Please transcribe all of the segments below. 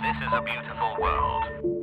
This is a beautiful world.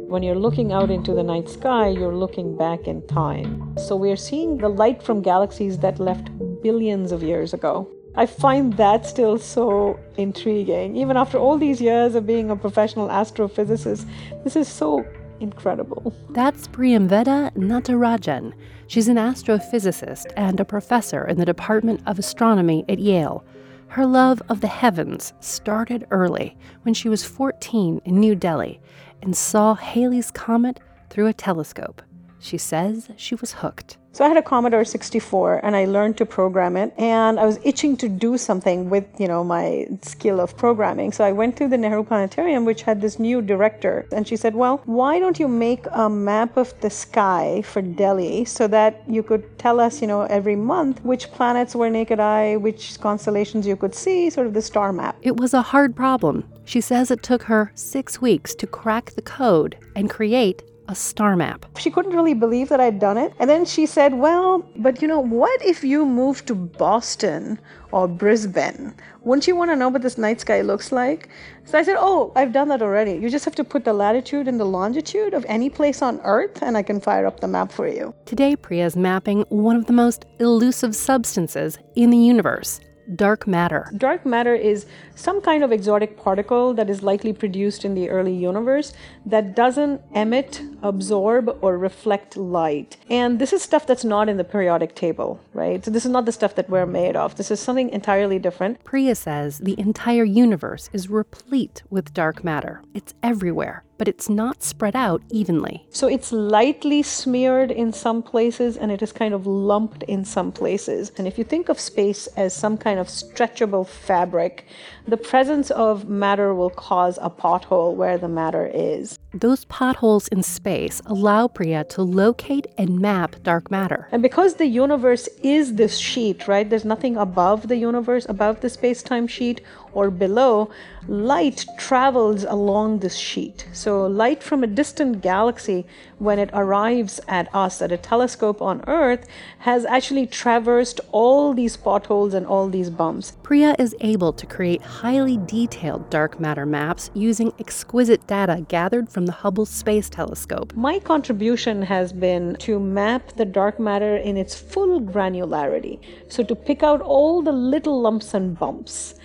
When you're looking out into the night sky, you're looking back in time. So we're seeing the light from galaxies that left billions of years ago. I find that still so intriguing. Even after all these years of being a professional astrophysicist, this is so incredible. That's Priyamvada Natarajan. She's an astrophysicist and a professor in the Department of Astronomy at Yale. Her love of the heavens started early when she was 14 in New Delhi and saw Halley's Comet through a telescope. She says she was hooked. So I had a Commodore 64 and I learned to program it and I was itching to do something with, you know, my skill of programming. So I went to the Nehru Planetarium which had this new director and she said, "Well, why don't you make a map of the sky for Delhi so that you could tell us, you know, every month which planets were naked eye, which constellations you could see, sort of the star map." It was a hard problem. She says it took her 6 weeks to crack the code and create a star map. She couldn't really believe that I'd done it. And then she said, Well, but you know, what if you moved to Boston or Brisbane? Wouldn't you want to know what this night sky looks like? So I said, Oh, I've done that already. You just have to put the latitude and the longitude of any place on Earth, and I can fire up the map for you. Today, Priya is mapping one of the most elusive substances in the universe dark matter. Dark matter is some kind of exotic particle that is likely produced in the early universe that doesn't emit, absorb, or reflect light. And this is stuff that's not in the periodic table, right? So this is not the stuff that we're made of. This is something entirely different. Priya says the entire universe is replete with dark matter. It's everywhere but it's not spread out evenly. So it's lightly smeared in some places and it is kind of lumped in some places. And if you think of space as some kind of stretchable fabric, the presence of matter will cause a pothole where the matter is. Those potholes in space allow Priya to locate and map dark matter. And because the universe is this sheet, right? There's nothing above the universe, above the space time sheet or below, light travels along this sheet. So, light from a distant galaxy, when it arrives at us at a telescope on Earth, has actually traversed all these potholes and all these bumps. Priya is able to create highly detailed dark matter maps using exquisite data gathered from the Hubble Space Telescope. My contribution has been to map the dark matter in its full granularity. So, to pick out all the little lumps and bumps.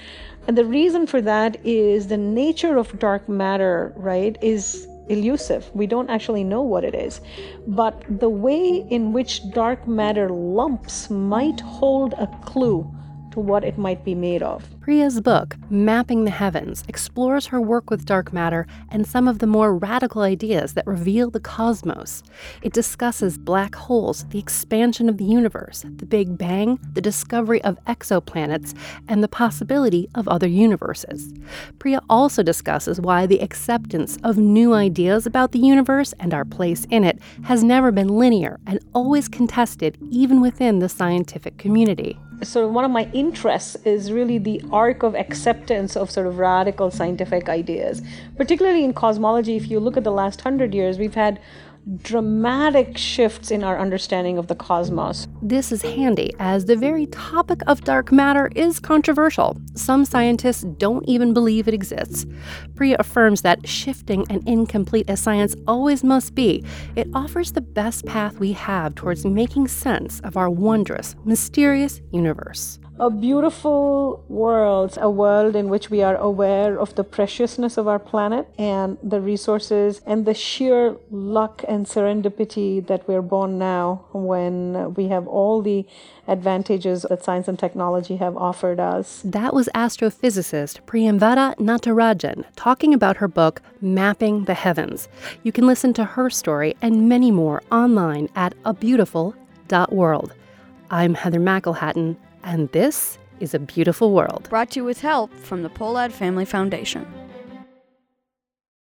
And the reason for that is the nature of dark matter, right, is elusive. We don't actually know what it is. But the way in which dark matter lumps might hold a clue to what it might be made of. Priya's book, Mapping the Heavens, explores her work with dark matter and some of the more radical ideas that reveal the cosmos. It discusses black holes, the expansion of the universe, the Big Bang, the discovery of exoplanets, and the possibility of other universes. Priya also discusses why the acceptance of new ideas about the universe and our place in it has never been linear and always contested, even within the scientific community so one of my interests is really the arc of acceptance of sort of radical scientific ideas particularly in cosmology if you look at the last 100 years we've had dramatic shifts in our understanding of the cosmos. This is handy as the very topic of dark matter is controversial. Some scientists don't even believe it exists. Priya affirms that shifting and incomplete as science always must be, it offers the best path we have towards making sense of our wondrous, mysterious universe a beautiful world, a world in which we are aware of the preciousness of our planet and the resources and the sheer luck and serendipity that we're born now when we have all the advantages that science and technology have offered us. That was astrophysicist Priyamvada Natarajan talking about her book, Mapping the Heavens. You can listen to her story and many more online at abeautiful.world. I'm Heather McElhatton and this is A Beautiful World. Brought to you with help from the Pohlad Family Foundation.